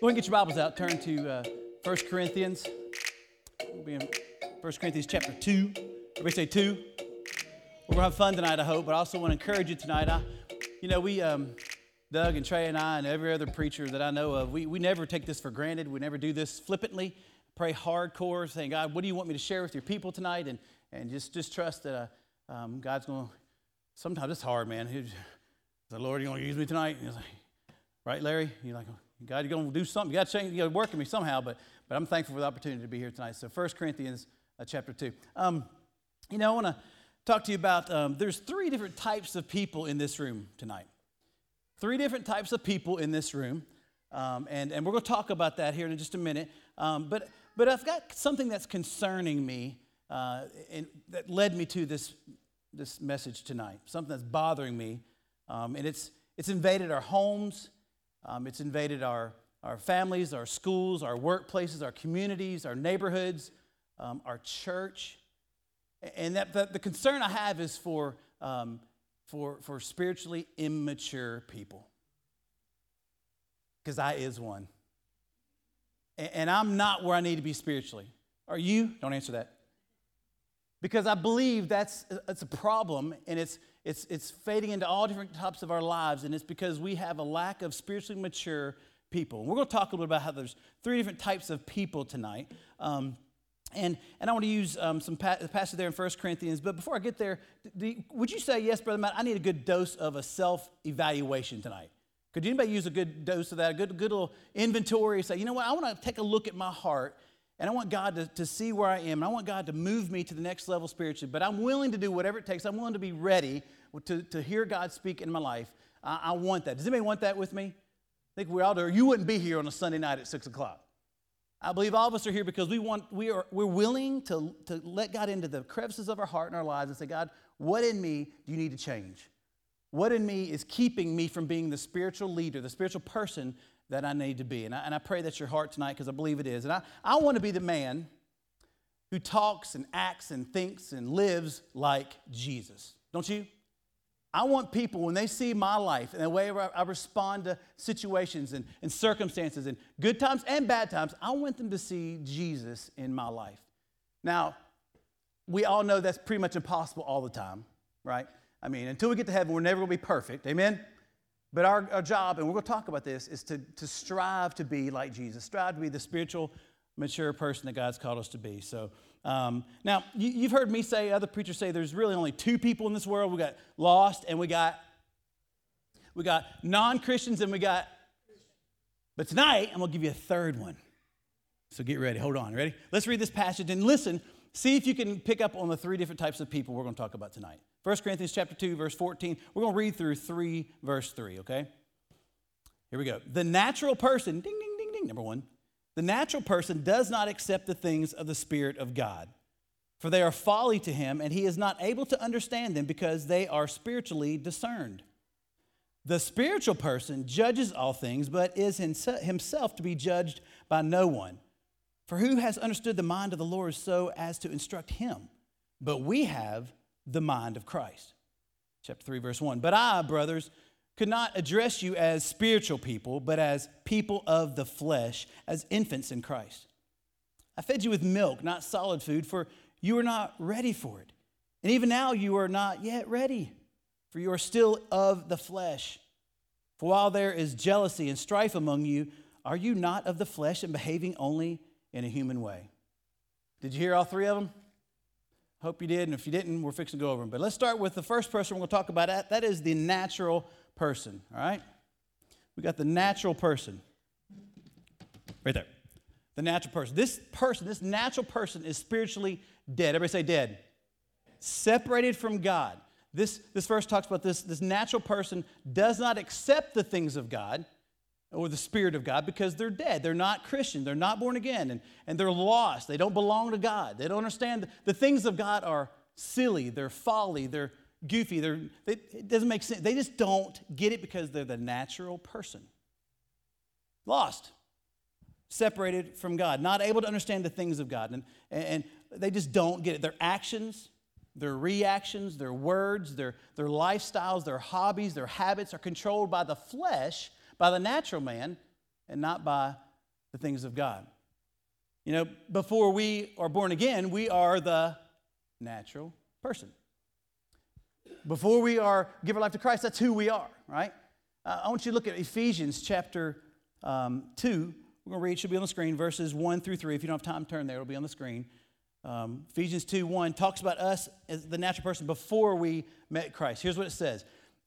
Go ahead and get your Bibles out. Turn to uh, 1 Corinthians. We'll be in 1 Corinthians chapter 2. Everybody say 2. We're going to have fun tonight, I hope, but I also want to encourage you tonight. I, you know, we, um, Doug and Trey and I and every other preacher that I know of, we, we never take this for granted. We never do this flippantly. Pray hardcore, saying, God, what do you want me to share with your people tonight? And, and just, just trust that uh, um, God's going to, sometimes it's hard, man. The Lord, you going to use me tonight? And he's like, right, Larry? You're like, God, you're going to do something. You got to change. You got to work with me somehow. But but I'm thankful for the opportunity to be here tonight. So 1 Corinthians uh, chapter two. Um, you know, I want to talk to you about. Um, there's three different types of people in this room tonight. Three different types of people in this room, um, and and we're going to talk about that here in just a minute. Um, but but I've got something that's concerning me, uh, and that led me to this this message tonight. Something that's bothering me, um, and it's it's invaded our homes. Um, it's invaded our, our families, our schools, our workplaces, our communities, our neighborhoods, um, our church. And that, the, the, concern I have is for, um, for, for spiritually immature people. Because I is one. And, and I'm not where I need to be spiritually. Are you? Don't answer that. Because I believe that's, that's a problem, and it's, it's, it's fading into all different types of our lives, and it's because we have a lack of spiritually mature people. And we're going to talk a little bit about how there's three different types of people tonight. Um, and, and I want to use um, some pa- passage there in 1 Corinthians. But before I get there, do, would you say, yes, Brother Matt, I need a good dose of a self evaluation tonight? Could anybody use a good dose of that, a good, good little inventory? Say, you know what, I want to take a look at my heart and I want God to, to see where I am. And I want God to move me to the next level spiritually. But I'm willing to do whatever it takes. I'm willing to be ready to, to hear God speak in my life. I, I want that. Does anybody want that with me? I think we all do. You wouldn't be here on a Sunday night at 6 o'clock. I believe all of us are here because we want, we are, we're willing to, to let God into the crevices of our heart and our lives and say, God, what in me do you need to change? What in me is keeping me from being the spiritual leader, the spiritual person that I need to be. And I, and I pray that's your heart tonight because I believe it is. And I, I want to be the man who talks and acts and thinks and lives like Jesus. Don't you? I want people, when they see my life and the way I respond to situations and, and circumstances and good times and bad times, I want them to see Jesus in my life. Now, we all know that's pretty much impossible all the time, right? I mean, until we get to heaven, we're never going to be perfect. Amen? But our, our job, and we're going to talk about this, is to, to strive to be like Jesus, strive to be the spiritual, mature person that God's called us to be. So, um, now, you, have heard me say, other preachers say, there's really only two people in this world. We got lost and we got we got non-Christians and we got. But tonight, I'm going to give you a third one. So get ready. Hold on. Ready? Let's read this passage and listen. See if you can pick up on the three different types of people we're going to talk about tonight. 1 Corinthians chapter 2, verse 14. We're going to read through 3, verse 3, okay? Here we go. The natural person, ding, ding, ding, ding, number one. The natural person does not accept the things of the Spirit of God, for they are folly to him, and he is not able to understand them because they are spiritually discerned. The spiritual person judges all things, but is himself to be judged by no one. For who has understood the mind of the Lord so as to instruct him? But we have the mind of Christ. Chapter 3, verse 1. But I, brothers, could not address you as spiritual people, but as people of the flesh, as infants in Christ. I fed you with milk, not solid food, for you are not ready for it. And even now you are not yet ready, for you are still of the flesh. For while there is jealousy and strife among you, are you not of the flesh and behaving only in a human way? Did you hear all three of them? Hope you did, and if you didn't, we're fixing to go over them. But let's start with the first person we're going to talk about. That, that is the natural person, all right? We got the natural person. Right there. The natural person. This person, this natural person is spiritually dead. Everybody say dead. Separated from God. This, this verse talks about this, this natural person does not accept the things of God or the Spirit of God because they're dead. They're not Christian. They're not born again. And, and they're lost. They don't belong to God. They don't understand. The, things of God are silly. They're folly. They're goofy. They're, they, it doesn't make sense. They just don't get it because they're the natural person. Lost. Separated from God. Not able to understand the things of God. And, and they just don't get it. Their actions, their reactions, their words, their, their lifestyles, their hobbies, their habits are controlled by the flesh by the natural man and not by the things of God. You know, before we are born again, we are the natural person. Before we are give our life to Christ, that's who we are, right? Uh, I want you to look at Ephesians chapter um, 2. We're going to read, should be on the screen, verses 1 through 3. If you don't have time, turn there, it'll be on the screen. Um, Ephesians 2 1 talks about us as the natural person before we met Christ. Here's what it says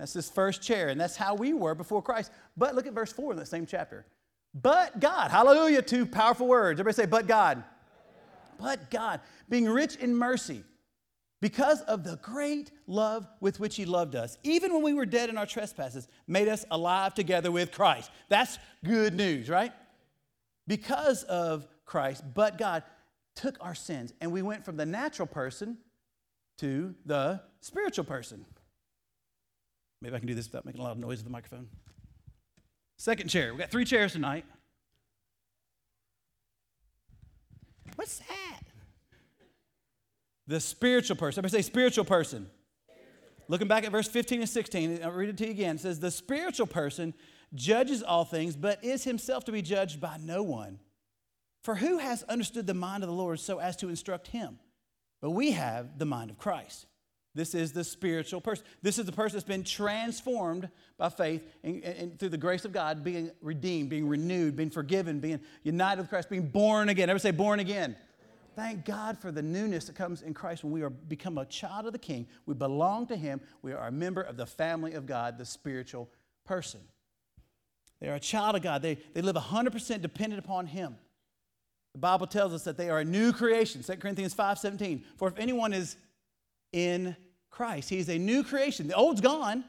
That's this first chair, and that's how we were before Christ. But look at verse 4 in that same chapter. But God, hallelujah, two powerful words. Everybody say, but God. But God, being rich in mercy, because of the great love with which he loved us, even when we were dead in our trespasses, made us alive together with Christ. That's good news, right? Because of Christ, but God took our sins and we went from the natural person to the spiritual person. Maybe I can do this without making a lot of noise with the microphone. Second chair. We got three chairs tonight. What's that? The spiritual person. Everybody say spiritual person. Looking back at verse 15 and 16, I'll read it to you again. It says, The spiritual person judges all things, but is himself to be judged by no one. For who has understood the mind of the Lord so as to instruct him? But we have the mind of Christ. This is the spiritual person. This is the person that's been transformed by faith and, and, through the grace of God, being redeemed, being renewed, being forgiven, being united with Christ, being born again. Ever say born again. Thank God for the newness that comes in Christ when we are become a child of the King. We belong to Him. We are a member of the family of God, the spiritual person. They are a child of God. They, they live 100% dependent upon Him. The Bible tells us that they are a new creation, 2 Corinthians 5:17. For if anyone is in Christ, he is a new creation. The old's gone.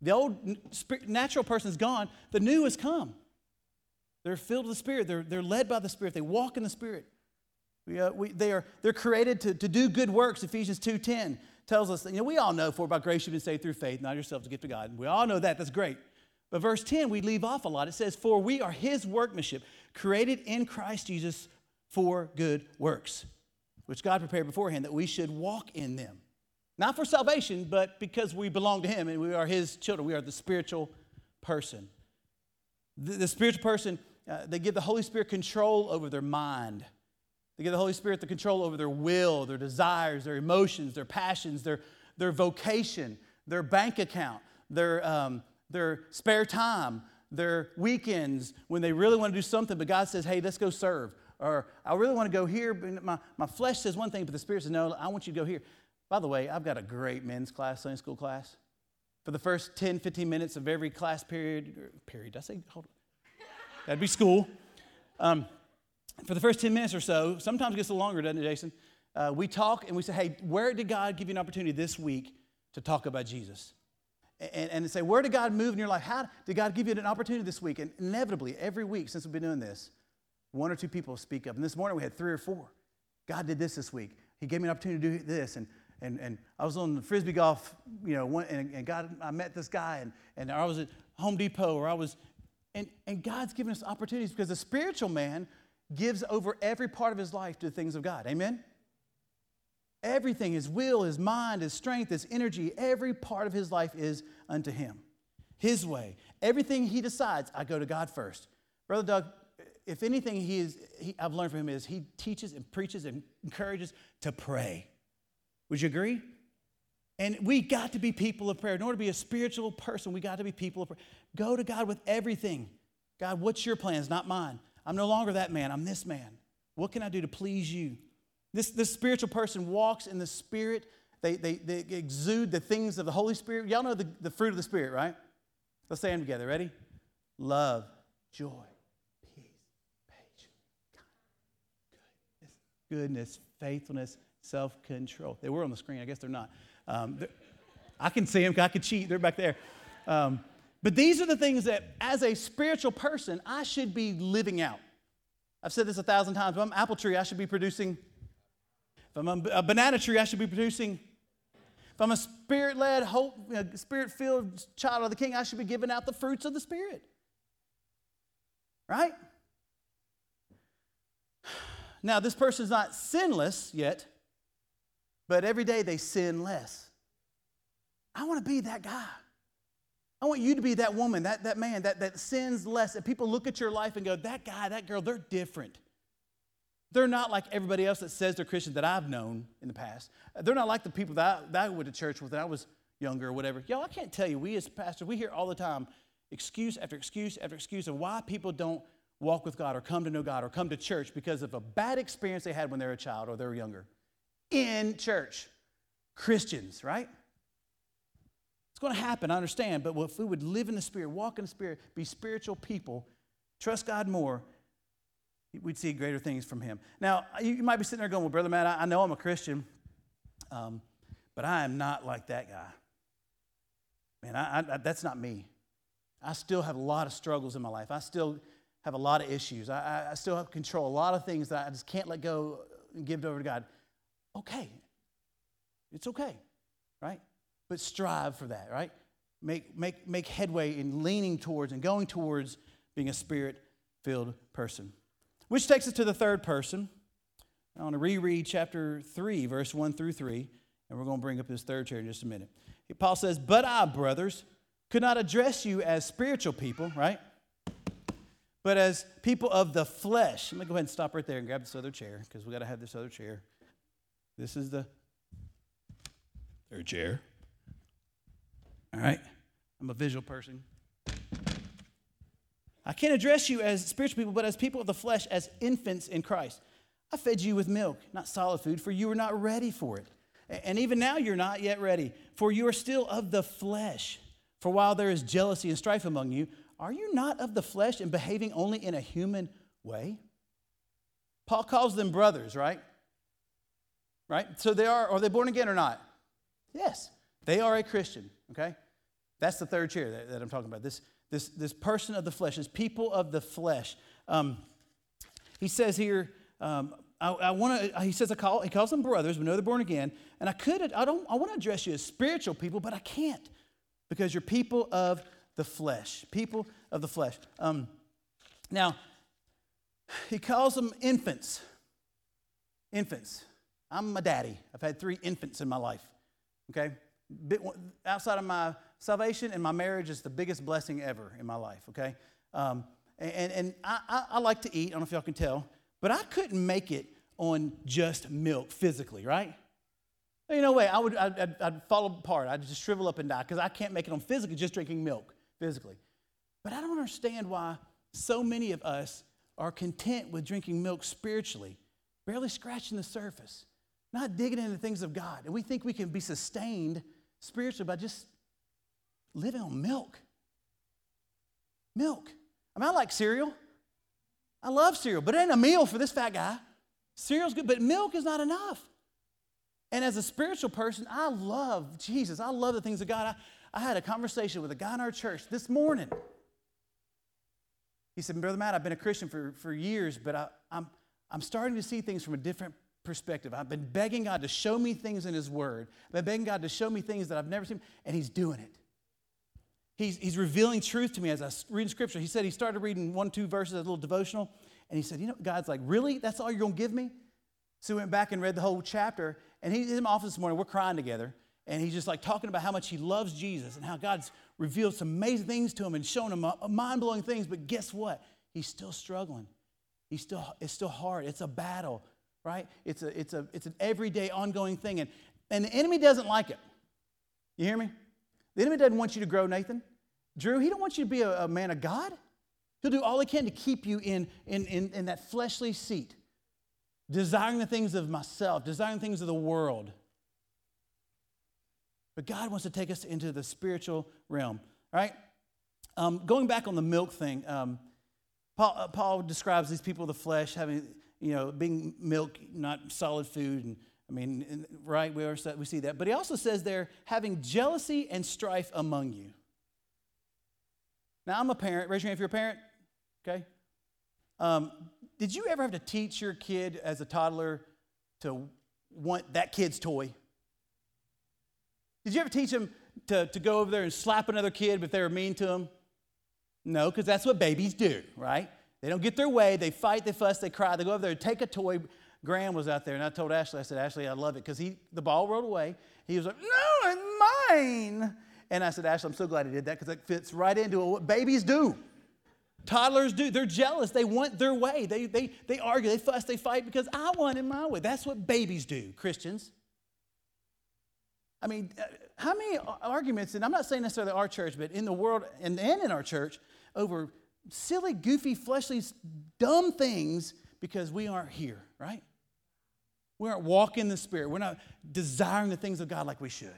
The old natural person's gone. The new has come. They're filled with the Spirit. They're, they're led by the Spirit. They walk in the Spirit. We, uh, we, they are, they're created to, to do good works. Ephesians 2.10 tells us, that, you know, we all know, for by grace you've been saved through faith, not yourselves to gift of God. We all know that. That's great. But verse 10, we leave off a lot. It says, For we are his workmanship, created in Christ Jesus for good works, which God prepared beforehand that we should walk in them. Not for salvation, but because we belong to him and we are his children. We are the spiritual person. The, the spiritual person, uh, they give the Holy Spirit control over their mind. They give the Holy Spirit the control over their will, their desires, their emotions, their passions, their, their vocation, their bank account, their, um, their spare time, their weekends when they really want to do something, but God says, hey, let's go serve. Or I really want to go here, but my, my flesh says one thing, but the Spirit says, no, I want you to go here. By the way, I've got a great men's class, Sunday school class. For the first 10, 15 minutes of every class period, period, I say, hold on. That'd be school. Um, for the first 10 minutes or so, sometimes it gets a little longer, doesn't it, Jason? Uh, we talk and we say, hey, where did God give you an opportunity this week to talk about Jesus? and, and say, Where did God move in your life? How did God give you an opportunity this week? And inevitably, every week since we've been doing this, one or two people speak up. And this morning we had three or four. God did this this week. He gave me an opportunity to do this. And, and, and I was on the frisbee golf, you know, one, and, and God, I met this guy, and, and I was at Home Depot, or I was, and, and God's given us opportunities because the spiritual man gives over every part of his life to the things of God. Amen? Everything, his will, his mind, his strength, his energy, every part of his life is unto him. His way. Everything he decides, I go to God first. Brother Doug, if anything he is, he, I've learned from him is he teaches and preaches and encourages to pray. Would you agree? And we got to be people of prayer. In order to be a spiritual person, we got to be people of prayer. Go to God with everything. God, what's your plans, not mine? I'm no longer that man, I'm this man. What can I do to please you? This, this spiritual person walks in the Spirit. They, they, they exude the things of the Holy Spirit. Y'all know the, the fruit of the Spirit, right? Let's say them together. Ready? Love, joy, peace, patience, goodness, faithfulness, self control. They were on the screen. I guess they're not. Um, they're, I can see them. I can cheat. They're back there. Um, but these are the things that, as a spiritual person, I should be living out. I've said this a thousand times. If I'm an apple tree, I should be producing. If I'm a banana tree, I should be producing. If I'm a spirit led, hope, spirit filled child of the king, I should be giving out the fruits of the Spirit. Right? Now, this person's not sinless yet, but every day they sin less. I want to be that guy. I want you to be that woman, that, that man that, that sins less. And people look at your life and go, that guy, that girl, they're different. They're not like everybody else that says they're Christian that I've known in the past. They're not like the people that I, that I went to church with when I was younger or whatever. Y'all, I can't tell you, we as pastors, we hear all the time excuse after excuse after excuse of why people don't walk with God or come to know God or come to church because of a bad experience they had when they were a child or they were younger in church. Christians, right? It's going to happen, I understand, but if we would live in the Spirit, walk in the Spirit, be spiritual people, trust God more, we'd see greater things from Him. Now, you might be sitting there going, Well, Brother Matt, I know I'm a Christian, um, but I am not like that guy. Man, I, I, that's not me. I still have a lot of struggles in my life. I still have a lot of issues. I, I still have control a lot of things that I just can't let go and give it over to God. Okay. It's okay, right? but strive for that, right? Make, make, make headway in leaning towards and going towards being a spirit filled person. Which takes us to the third person. I want to reread chapter 3, verse 1 through 3, and we're going to bring up this third chair in just a minute. Paul says, But I, brothers, could not address you as spiritual people, right? But as people of the flesh. Let me go ahead and stop right there and grab this other chair because we got to have this other chair. This is the third chair. All right? I'm a visual person. I can't address you as spiritual people, but as people of the flesh, as infants in Christ. I fed you with milk, not solid food, for you were not ready for it. And even now you're not yet ready, for you are still of the flesh. For while there is jealousy and strife among you, are you not of the flesh and behaving only in a human way? Paul calls them brothers, right? Right? So they are, are they born again or not? Yes. They are a Christian, okay? That's the third chair that, that I'm talking about. This, this, this person of the flesh, this people of the flesh. Um, he says here, um, I, I want to, he says, I call, he calls them brothers, we know they're born again. And I could, I don't, I want to address you as spiritual people, but I can't because you're people of the flesh. People of the flesh. Um, now, he calls them infants. Infants. I'm a daddy. I've had three infants in my life. Okay? outside of my salvation and my marriage is the biggest blessing ever in my life, okay? Um, and and I, I, I, like to eat, I don't know if y'all can tell, but I couldn't make it on just milk physically, right? You know, way, I would, I'd, I'd, I'd fall apart. I'd just shrivel up and die because I can't make it on physically, just drinking milk physically. But I don't understand why so many of us are content with drinking milk spiritually, barely scratching the surface, not digging into things of God. And we think we can be sustained spiritually by just living on milk. Milk. I mean, I like cereal. I love cereal, but it ain't a meal for this fat guy. Cereal's good, but milk is not enough. And as a spiritual person, I love Jesus. I love the things of God. I, I had a conversation with a guy in our church this morning. He said, Brother Matt, I've been a Christian for, for years, but I, I'm, I'm starting to see things from a different perspective. I've been begging God to show me things in His Word. I've been begging God to show me things that I've never seen, and He's doing it. He's, he's revealing truth to me as I read Scripture. He said he started reading one, two verses, a little devotional, and he said, You know, God's like, Really? That's all you're going to give me? So we went back and read the whole chapter, and he's in my office this morning. We're crying together, and he's just like talking about how much he loves Jesus and how God's revealed some amazing things to him and shown him uh, mind blowing things. But guess what? He's still struggling. He's still, it's still hard. It's a battle right? It's, a, it's, a, it's an everyday, ongoing thing. And, and the enemy doesn't like it. You hear me? The enemy doesn't want you to grow, Nathan. Drew, he don't want you to be a, a man of God. He'll do all he can to keep you in, in, in, in that fleshly seat, desiring the things of myself, desiring things of the world. But God wants to take us into the spiritual realm, right? Um, going back on the milk thing, um, Paul, uh, Paul describes these people of the flesh having you know, being milk, not solid food. And I mean, right, we, are, we see that. But he also says they're having jealousy and strife among you. Now, I'm a parent. Raise your hand if you're a parent. Okay? Um, did you ever have to teach your kid as a toddler to want that kid's toy? Did you ever teach them to, to go over there and slap another kid if they were mean to them? No, because that's what babies do, right? They don't get their way. They fight, they fuss, they cry. They go over there and take a toy. Graham was out there, and I told Ashley, I said, Ashley, I love it because he the ball rolled away. He was like, No, it's mine. And I said, Ashley, I'm so glad he did that because it fits right into what babies do. Toddlers do. They're jealous. They want their way. They, they, they argue, they fuss, they fight because I want it my way. That's what babies do, Christians. I mean, uh, how many arguments, and I'm not saying necessarily our church, but in the world and, and in our church, over silly, goofy, fleshly, dumb things because we aren't here, right? We aren't walking the Spirit. We're not desiring the things of God like we should.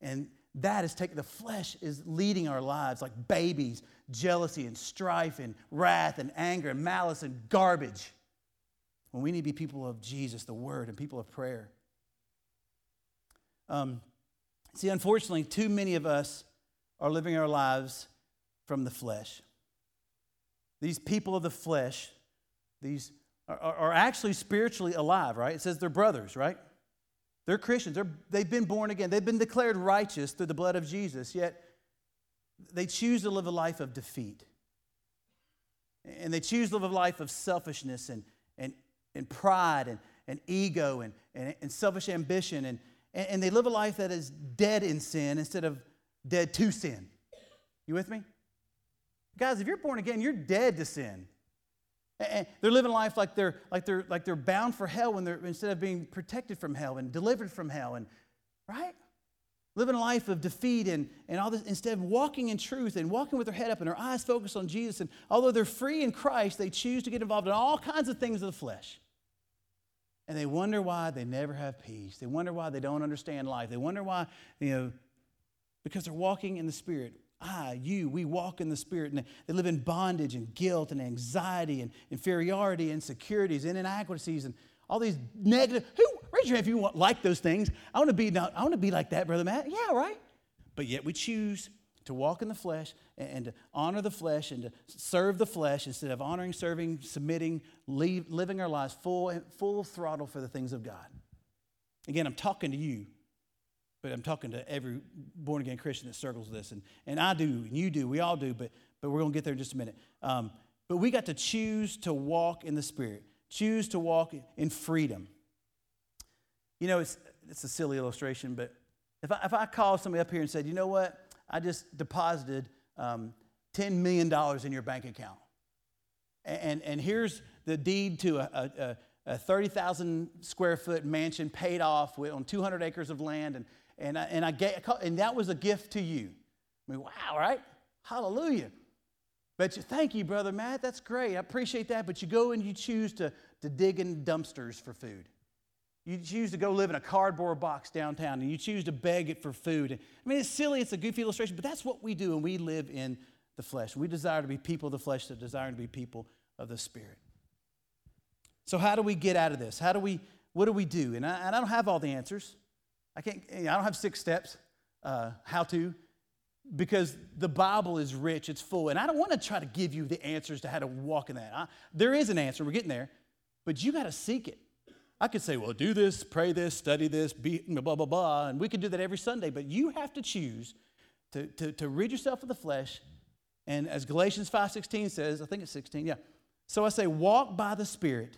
And that is taking, the flesh is leading our lives like babies, jealousy and strife and wrath and anger and malice and garbage. When we need to be people of Jesus, the Word, and people of prayer. Um, see, unfortunately, too many of us are living our lives from the flesh. These people of the flesh, these are, are actually spiritually alive, right? It says they're brothers, right? They're Christians. They're, they've been born again. They've been declared righteous through the blood of Jesus, yet they choose to live a life of defeat. And they choose to live a life of selfishness and, and, and pride and, and ego and, and, and selfish ambition. And, and they live a life that is dead in sin instead of dead to sin. You with me? Guys, if you're born again, you're dead to sin. And they're living a life like they're, like they're, like they're bound for hell when they're, instead of being protected from hell and delivered from hell. And, right? Living a life of defeat and, and all this, instead of walking in truth and walking with their head up and their eyes focused on Jesus. And although they're free in Christ, they choose to get involved in all kinds of things of the flesh. And they wonder why they never have peace. They wonder why they don't understand life. They wonder why, you know, because they're walking in the Spirit. I, you, we walk in the Spirit, and they live in bondage and guilt and anxiety and inferiority, insecurities and inadequacies and all these negative. Who raise your hand if you want like those things? I want to be. Not, I want to be like that, brother Matt. Yeah, right. But yet we choose to walk in the flesh and, and to honor the flesh and to serve the flesh instead of honoring, serving, submitting, leave, living our lives full, full throttle for the things of God. Again, I'm talking to you but I'm talking to every born again Christian that circles this. And, and I do, and you do, we all do, but, but we're going to get there in just a minute. Um, but we got to choose to walk in the Spirit, choose to walk in freedom. You know, it's, it's a silly illustration, but if I, if I call somebody up here and said, you know what, I just deposited um, $10 million in your bank account. And, and, here's the deed to a, a, a 30,000 square foot mansion paid off with, on 200 acres of land. And, and I, and I gave, and that was a gift to you. I mean, wow, right? Hallelujah. But you, thank you, brother Matt. That's great. I appreciate that. But you go and you choose to, to dig in dumpsters for food. You choose to go live in a cardboard box downtown and you choose to beg it for food. I mean, it's silly, it's a goofy illustration, but that's what we do and we live in the flesh. We desire to be people of the flesh that desire to be people of the spirit. So, how do we get out of this? How do we, what do we do? And I, and I don't have all the answers. I can't, I don't have six steps, uh, how to, because the Bible is rich, it's full. And I don't want to try to give you the answers to how to walk in that. I, there is an answer, we're getting there, but you got to seek it. I could say, well, do this, pray this, study this, be, blah, blah, blah, and we could do that every Sunday, but you have to choose to, to, to rid yourself of the flesh. And as Galatians 5.16 says, I think it's 16, yeah. So I say, walk by the Spirit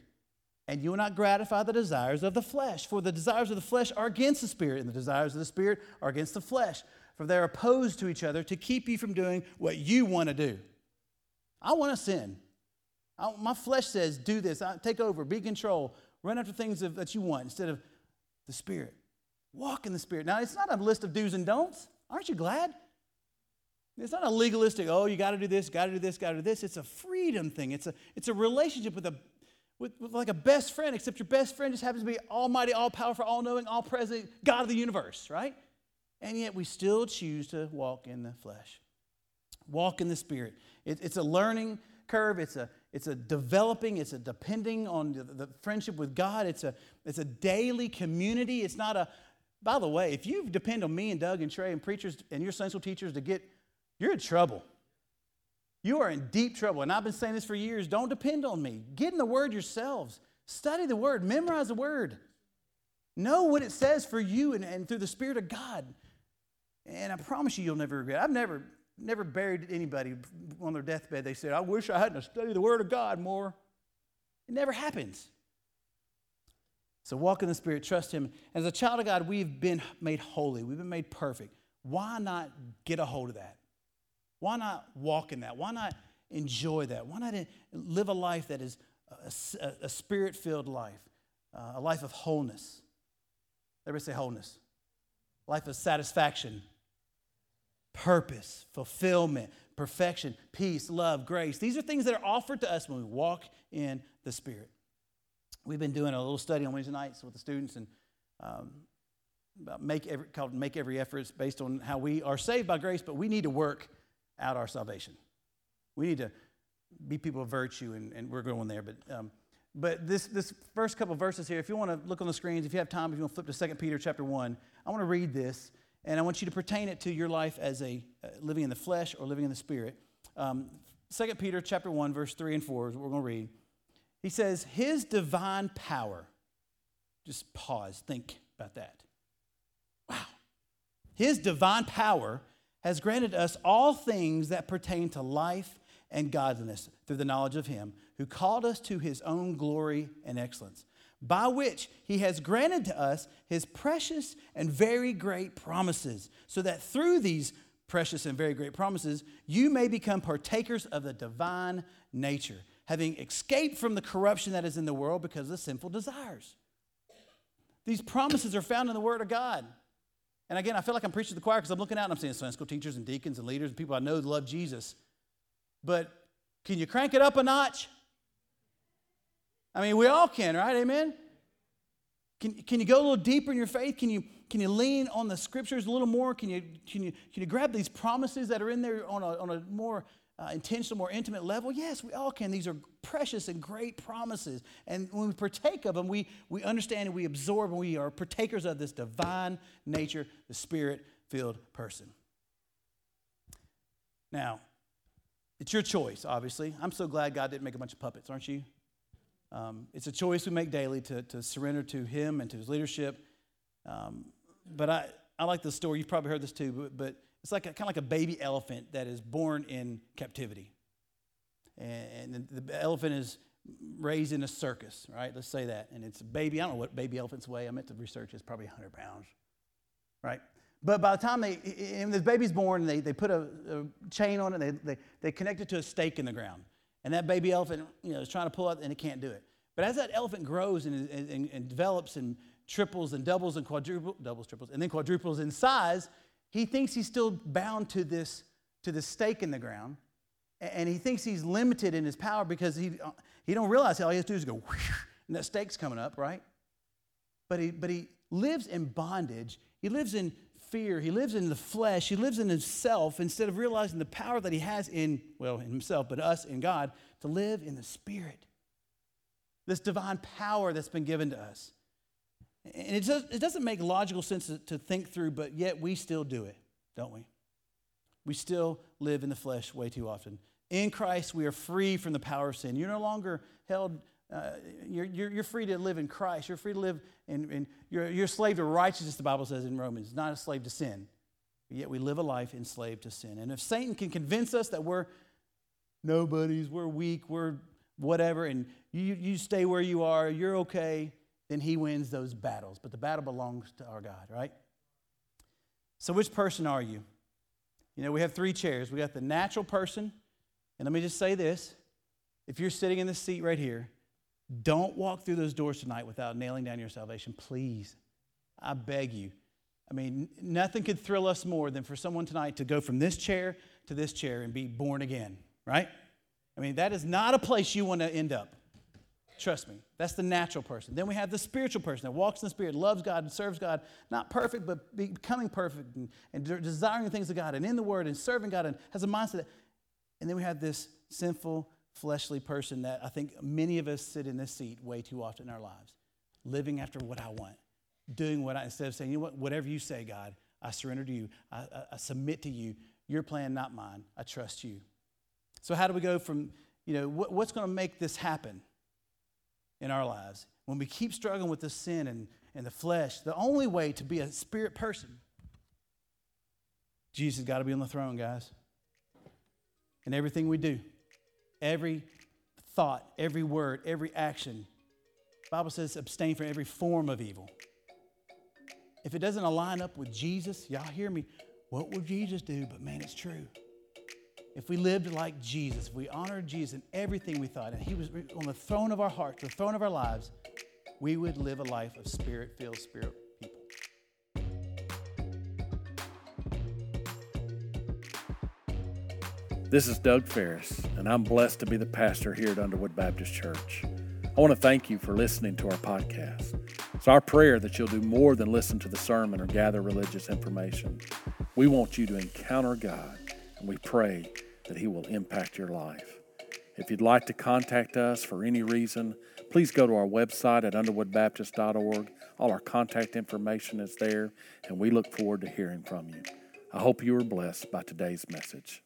and you will not gratify the desires of the flesh. For the desires of the flesh are against the Spirit, and the desires of the Spirit are against the flesh. For they're opposed to each other to keep you from doing what you want to do. I want to sin. I, my flesh says, do this, I, take over, be control, run after things that you want instead of the Spirit. Walk in the Spirit. Now, it's not a list of do's and don'ts. Aren't you glad? It's not a legalistic, oh, you got to do this, got to do this, got to do this. It's a freedom thing. It's a, it's a relationship with a with, with like a best friend, except your best friend just happens to be almighty, all powerful, all knowing, all present, God of the universe, right? And yet we still choose to walk in the flesh, walk in the spirit. It, it's a learning curve, it's a, it's a developing, it's a depending on the, the friendship with God, it's a, it's a daily community. It's not a, by the way, if you depend on me and Doug and Trey and preachers and your central teachers to get, you're in trouble. you are in deep trouble. And I've been saying this for years. Don't depend on me. Get in the Word yourselves. Study the Word, memorize the Word. Know what it says for you and, and through the Spirit of God. And I promise you, you'll never regret. I've never, never buried anybody on their deathbed. They said, I wish I hadn't studied the Word of God more. It never happens. So walk in the Spirit, trust Him. As a child of God, we've been made holy, we've been made perfect. Why not get a hold of that? Why not walk in that? Why not enjoy that? Why not live a life that is a, a spirit filled life, uh, a life of wholeness? Everybody say wholeness. Life of satisfaction, purpose, fulfillment, perfection, peace, love, grace. These are things that are offered to us when we walk in the Spirit. We've been doing a little study on Wednesday nights with the students and um, about make every, called Make Every Effort. Based on how we are saved by grace, but we need to work out our salvation. We need to be people of virtue, and, and we're going there. But, um, but this, this first couple verses here, if you want to look on the screens, if you have time, if you want to flip to 2 Peter chapter 1, I want to read this, and I want you to pertain it to your life as a uh, living in the flesh or living in the spirit. Um, 2 Peter chapter 1, verse 3 and 4 is what we're going to read. He says, His divine power, just pause, think about that. Wow. His divine power has granted us all things that pertain to life and godliness through the knowledge of Him who called us to His own glory and excellence, by which He has granted to us His precious and very great promises, so that through these precious and very great promises, you may become partakers of the divine nature having escaped from the corruption that is in the world because of the sinful desires. These promises are found in the Word of God. And again, I feel like I'm preaching to the choir because I'm looking out and I'm seeing Sunday school teachers and deacons and leaders and people I know love Jesus. But can you crank it up a notch? I mean, we all can, right? Amen? Can, can you go a little deeper in your faith? Can you, can you lean on the scriptures a little more? Can you, can, you, can you grab these promises that are in there on a, on a more uh, intentional, more intimate level? Yes, we all can. These are precious and great promises. And when we partake of them, we, we understand and we absorb and we are partakers of this divine nature, the spirit filled person. Now, it's your choice, obviously. I'm so glad God didn't make a bunch of puppets, aren't you? Um, it's a choice we make daily to, to surrender to Him and to His leadership. Um, but I, I like the story. You've probably heard this too, but, but it's like a, kind of like a baby elephant that is born in captivity. And, and the elephant is raised in a circus, right? Let's say that. And it's a baby. I don't know what baby elephants weigh. I meant to research. It's probably 100 pounds, right? But by the time they, and the baby's born, they, they put a, a chain on it, they, they, they connect it to a stake in the ground. And that baby elephant, you know, is trying to pull out and it can't do it. But as that elephant grows and, and, and develops and triples and doubles and quadruples, doubles, triples, and then quadruples in size, he thinks he's still bound to this, to this stake in the ground. And he thinks he's limited in his power because he, uh, he don't realize all he has to do is go, and that stake's coming up, right? But he, but he lives in bondage. He lives in fear. He lives in the flesh. He lives in himself instead of realizing the power that he has in, well, in himself, but us in God, to live in the Spirit. This divine power that's been given to us. And it, does, it doesn't make logical sense to, to think through, but yet we still do it, don't we? We still live in the flesh way too often. In Christ, we are free from the power of sin. You're no longer held, uh, you're, you're, you're, free to live in Christ. You're free to live in, in you're, you're a slave to righteousness, the Bible says in Romans, not a slave to sin. But yet we live a life enslaved to sin. And if Satan can convince us that we're nobodies, we're weak, we're whatever, and you, you stay where you are, you're okay, then he wins those battles. But the battle belongs to our God, right? So, which person are you? You know, we have three chairs. We got the natural person. And let me just say this if you're sitting in the seat right here, don't walk through those doors tonight without nailing down your salvation. Please. I beg you. I mean, nothing could thrill us more than for someone tonight to go from this chair to this chair and be born again, right? I mean, that is not a place you want to end up. Trust me. That's the natural person. Then we have the spiritual person that walks in the Spirit, loves God and serves God, not perfect, but becoming perfect and, and desiring the things of God and in the Word and serving God and has a mindset. And then we have this sinful, fleshly person that I think many of us sit in this seat way too often in our lives, living after what I want, doing what I, instead of saying, you know what, whatever you say, God, I surrender to you, I, I, I submit to you, your plan, not mine, I trust you. So, how do we go from, you know, what, what's going to make this happen in our lives? When we keep struggling with the sin and, and the flesh, the only way to be a spirit person, Jesus has got to be on the throne, guys. And everything we do, every thought, every word, every action, Bible says abstain from every form of evil. If it doesn't align up with Jesus, y'all hear me, what would Jesus do? But man, it's true. If we lived like Jesus, if we honored Jesus in everything we thought, and He was on the throne of our hearts, the throne of our lives, we would live a life of spirit filled, spirit This is Doug Ferris, and I'm blessed to be the pastor here at Underwood Baptist Church. I want to thank you for listening to our podcast. It's our prayer that you'll do more than listen to the sermon or gather religious information. We want you to encounter God, and we pray that He will impact your life. If you'd like to contact us for any reason, please go to our website at underwoodbaptist.org. All our contact information is there, and we look forward to hearing from you. I hope you are blessed by today's message.